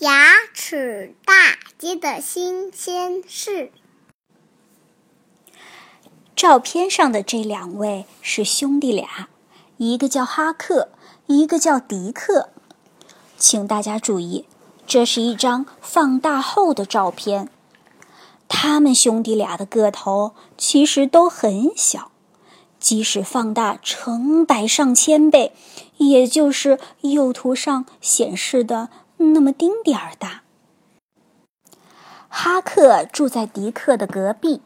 牙齿大街的新鲜事。照片上的这两位是兄弟俩，一个叫哈克，一个叫迪克。请大家注意，这是一张放大后的照片。他们兄弟俩的个头其实都很小，即使放大成百上千倍，也就是右图上显示的那么丁点儿大。哈克住在迪克的隔壁，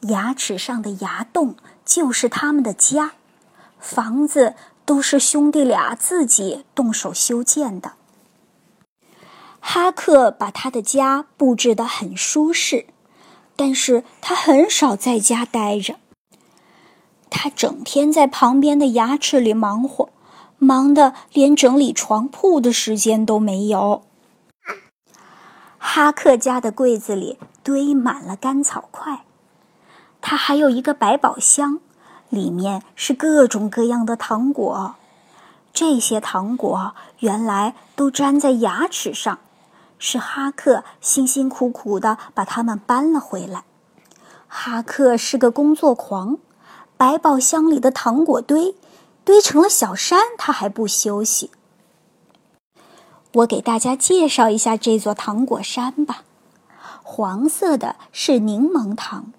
牙齿上的牙洞就是他们的家，房子都是兄弟俩自己动手修建的。哈克把他的家布置得很舒适。但是他很少在家待着，他整天在旁边的牙齿里忙活，忙得连整理床铺的时间都没有。哈克家的柜子里堆满了干草块，他还有一个百宝箱，里面是各种各样的糖果，这些糖果原来都粘在牙齿上。是哈克辛辛苦苦的把它们搬了回来。哈克是个工作狂，百宝箱里的糖果堆堆成了小山，他还不休息。我给大家介绍一下这座糖果山吧。黄色的是柠檬糖，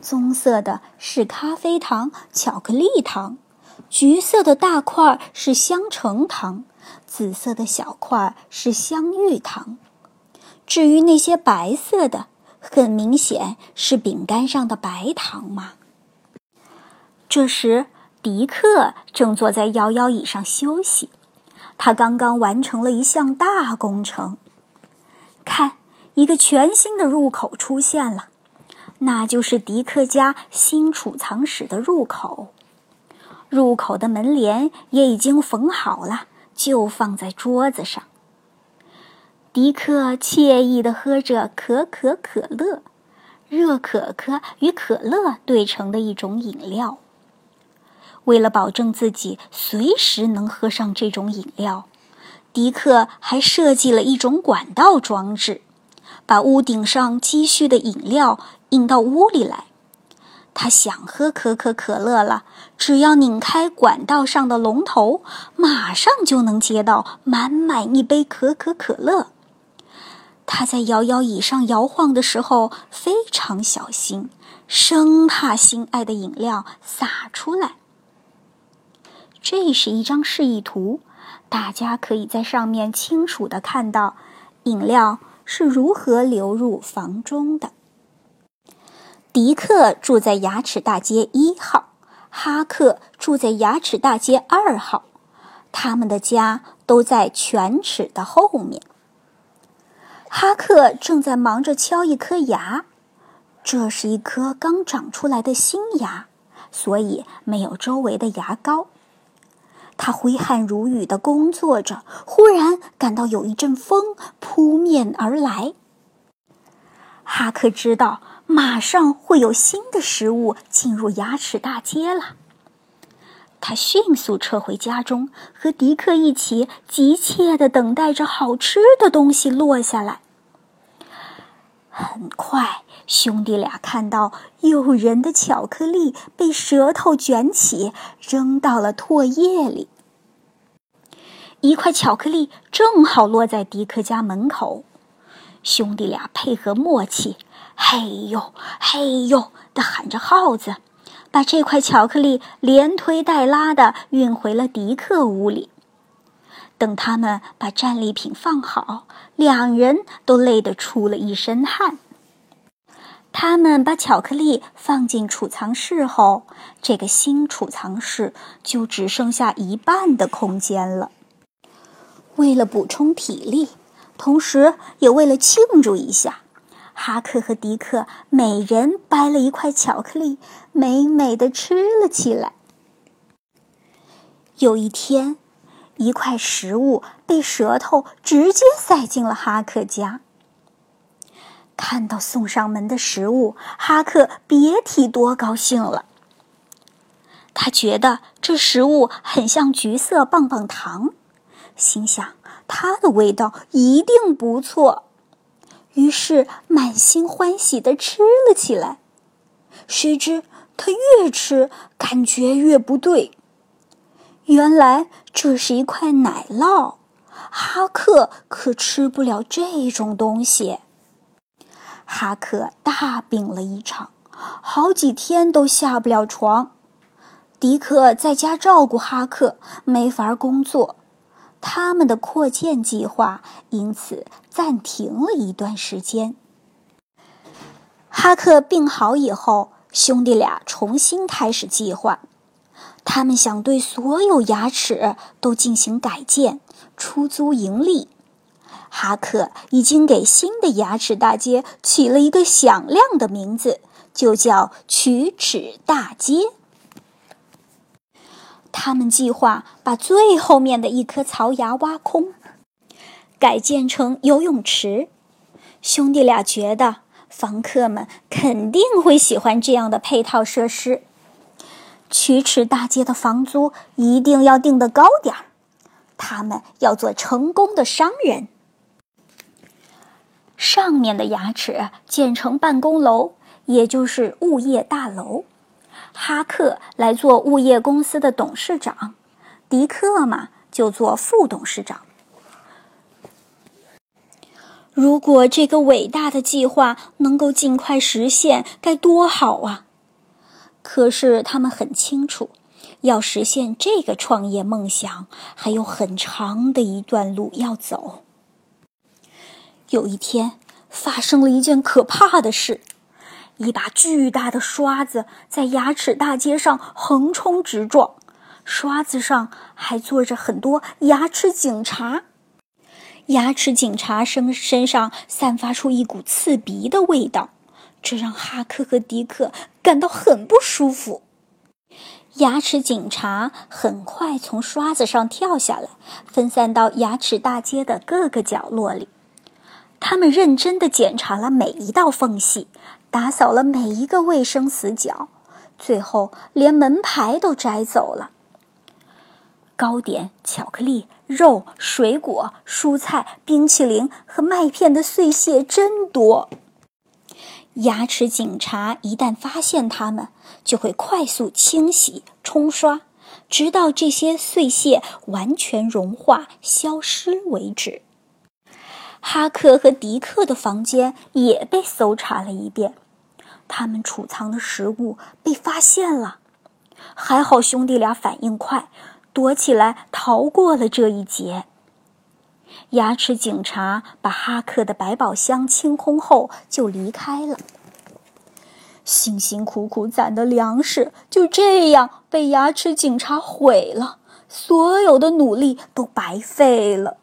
棕色的是咖啡糖、巧克力糖，橘色的大块是香橙糖，紫色的小块是香芋糖。至于那些白色的，很明显是饼干上的白糖嘛。这时，迪克正坐在摇摇椅上休息，他刚刚完成了一项大工程。看，一个全新的入口出现了，那就是迪克家新储藏室的入口。入口的门帘也已经缝好了，就放在桌子上。迪克惬意地喝着可可可乐，热可可与可乐兑成的一种饮料。为了保证自己随时能喝上这种饮料，迪克还设计了一种管道装置，把屋顶上积蓄的饮料引到屋里来。他想喝可可可乐了，只要拧开管道上的龙头，马上就能接到满满一杯可可可乐。他在摇摇椅上摇晃的时候非常小心，生怕心爱的饮料洒出来。这是一张示意图，大家可以在上面清楚的看到饮料是如何流入房中的。迪克住在牙齿大街一号，哈克住在牙齿大街二号，他们的家都在犬齿的后面。哈克正在忙着敲一颗牙，这是一颗刚长出来的新牙，所以没有周围的牙膏。他挥汗如雨的工作着，忽然感到有一阵风扑面而来。哈克知道马上会有新的食物进入牙齿大街了。他迅速撤回家中，和迪克一起急切地等待着好吃的东西落下来。很快，兄弟俩看到诱人的巧克力被舌头卷起，扔到了唾液里。一块巧克力正好落在迪克家门口，兄弟俩配合默契，“嘿呦，嘿呦”的喊着号子。把这块巧克力连推带拉的运回了迪克屋里。等他们把战利品放好，两人都累得出了一身汗。他们把巧克力放进储藏室后，这个新储藏室就只剩下一半的空间了。为了补充体力，同时也为了庆祝一下。哈克和迪克每人掰了一块巧克力，美美的吃了起来。有一天，一块食物被舌头直接塞进了哈克家。看到送上门的食物，哈克别提多高兴了。他觉得这食物很像橘色棒棒糖，心想它的味道一定不错。于是满心欢喜地吃了起来。谁知他越吃，感觉越不对。原来这是一块奶酪，哈克可吃不了这种东西。哈克大病了一场，好几天都下不了床。迪克在家照顾哈克，没法工作，他们的扩建计划因此暂停了一段时间。哈克病好以后，兄弟俩重新开始计划。他们想对所有牙齿都进行改建，出租盈利。哈克已经给新的牙齿大街起了一个响亮的名字，就叫龋齿大街。他们计划把最后面的一颗槽牙挖空，改建成游泳池。兄弟俩觉得房客们肯定会喜欢这样的配套设施。曲尺大街的房租一定要定得高点儿，他们要做成功的商人。上面的牙齿建成办公楼，也就是物业大楼。哈克来做物业公司的董事长，迪克嘛就做副董事长。如果这个伟大的计划能够尽快实现，该多好啊！可是他们很清楚，要实现这个创业梦想，还有很长的一段路要走。有一天，发生了一件可怕的事：一把巨大的刷子在牙齿大街上横冲直撞，刷子上还坐着很多牙齿警察。牙齿警察身身上散发出一股刺鼻的味道。这让哈克和迪克感到很不舒服。牙齿警察很快从刷子上跳下来，分散到牙齿大街的各个角落里。他们认真地检查了每一道缝隙，打扫了每一个卫生死角，最后连门牌都摘走了。糕点、巧克力、肉、水果、蔬菜、冰淇淋和麦片的碎屑真多。牙齿警察一旦发现它们，就会快速清洗、冲刷，直到这些碎屑完全融化、消失为止。哈克和迪克的房间也被搜查了一遍，他们储藏的食物被发现了。还好兄弟俩反应快，躲起来逃过了这一劫。牙齿警察把哈克的百宝箱清空后就离开了。辛辛苦苦攒的粮食就这样被牙齿警察毁了，所有的努力都白费了。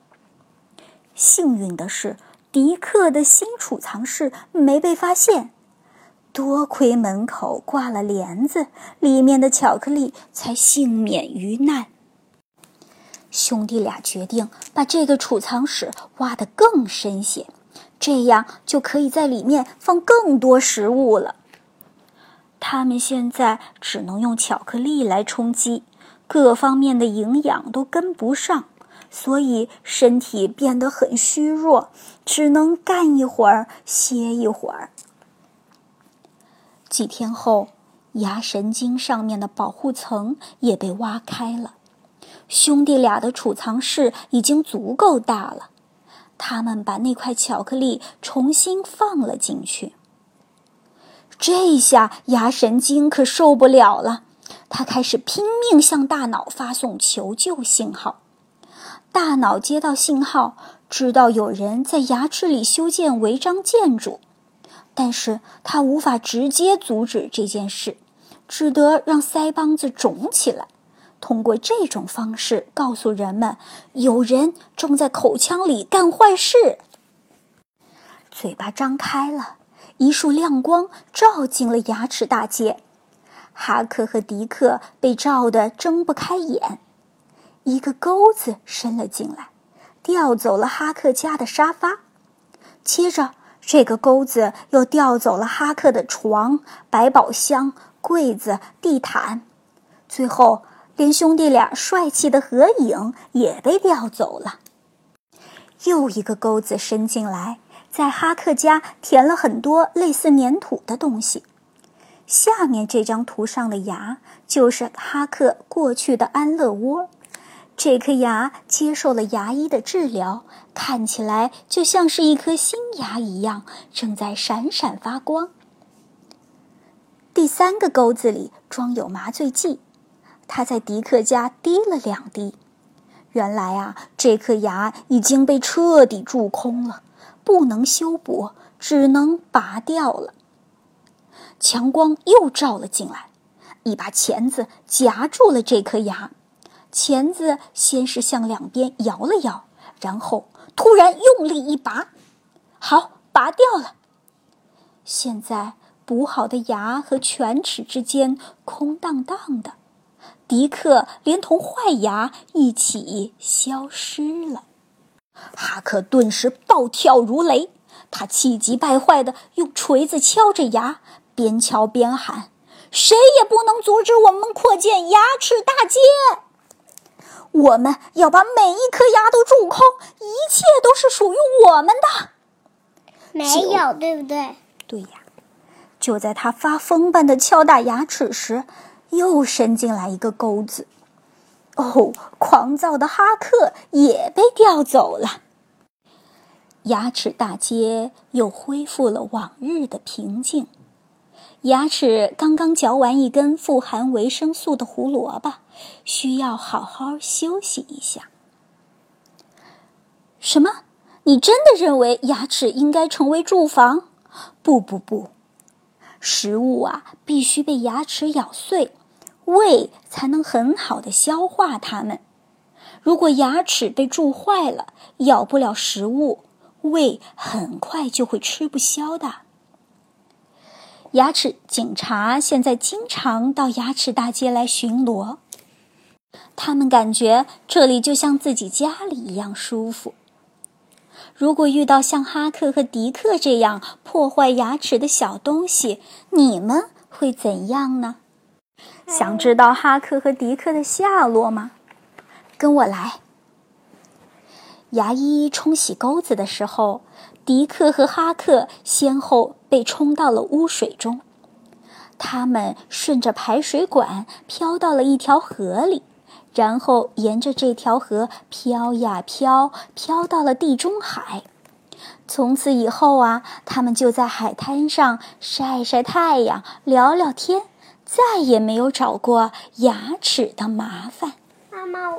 幸运的是，迪克的新储藏室没被发现，多亏门口挂了帘子，里面的巧克力才幸免于难。兄弟俩决定把这个储藏室挖得更深些，这样就可以在里面放更多食物了。他们现在只能用巧克力来充饥，各方面的营养都跟不上，所以身体变得很虚弱，只能干一会儿歇一会儿。几天后，牙神经上面的保护层也被挖开了。兄弟俩的储藏室已经足够大了，他们把那块巧克力重新放了进去。这下牙神经可受不了了，他开始拼命向大脑发送求救信号。大脑接到信号，知道有人在牙齿里修建违章建筑，但是他无法直接阻止这件事，只得让腮帮子肿起来。通过这种方式告诉人们，有人正在口腔里干坏事。嘴巴张开了，一束亮光照进了牙齿大街。哈克和迪克被照得睁不开眼。一个钩子伸了进来，调走了哈克家的沙发。接着，这个钩子又调走了哈克的床、百宝箱、柜子、地毯。最后。连兄弟俩帅气的合影也被调走了。又一个钩子伸进来，在哈克家填了很多类似粘土的东西。下面这张图上的牙就是哈克过去的安乐窝。这颗牙接受了牙医的治疗，看起来就像是一颗新牙一样，正在闪闪发光。第三个钩子里装有麻醉剂，他在迪克家滴了两滴。原来啊，这颗牙已经被彻底蛀空了，不能修补，只能拔掉了。强光又照了进来，一把钳子夹住了这颗牙。钳子先是向两边摇了摇，然后突然用力一拔，好，拔掉了。现在补好的牙和犬齿之间空荡荡的，迪克连同坏牙一起消失了。哈克顿时暴跳如雷，他气急败坏地用锤子敲着牙，边敲边喊：“谁也不能阻止我们扩建牙齿大街！”我们要把每一颗牙都蛀空，一切都是属于我们的。没有，对不对？对呀。就在他发疯般的敲打牙齿时，又伸进来一个钩子。哦，狂躁的哈克也被调走了。牙齿大街又恢复了往日的平静。牙齿刚刚嚼完一根富含维生素的胡萝卜，需要好好休息一下。什么？你真的认为牙齿应该成为住房？不不不，食物啊必须被牙齿咬碎，胃才能很好的消化它们。如果牙齿被蛀坏了，咬不了食物，胃很快就会吃不消的。牙齿警察现在经常到牙齿大街来巡逻，他们感觉这里就像自己家里一样舒服。如果遇到像哈克和迪克这样破坏牙齿的小东西，你们会怎样呢？想知道哈克和迪克的下落吗？跟我来。牙医冲洗钩子的时候。迪克和哈克先后被冲到了污水中，他们顺着排水管飘到了一条河里，然后沿着这条河飘呀飘，飘到了地中海。从此以后啊，他们就在海滩上晒晒太阳，聊聊天，再也没有找过牙齿的麻烦。妈妈。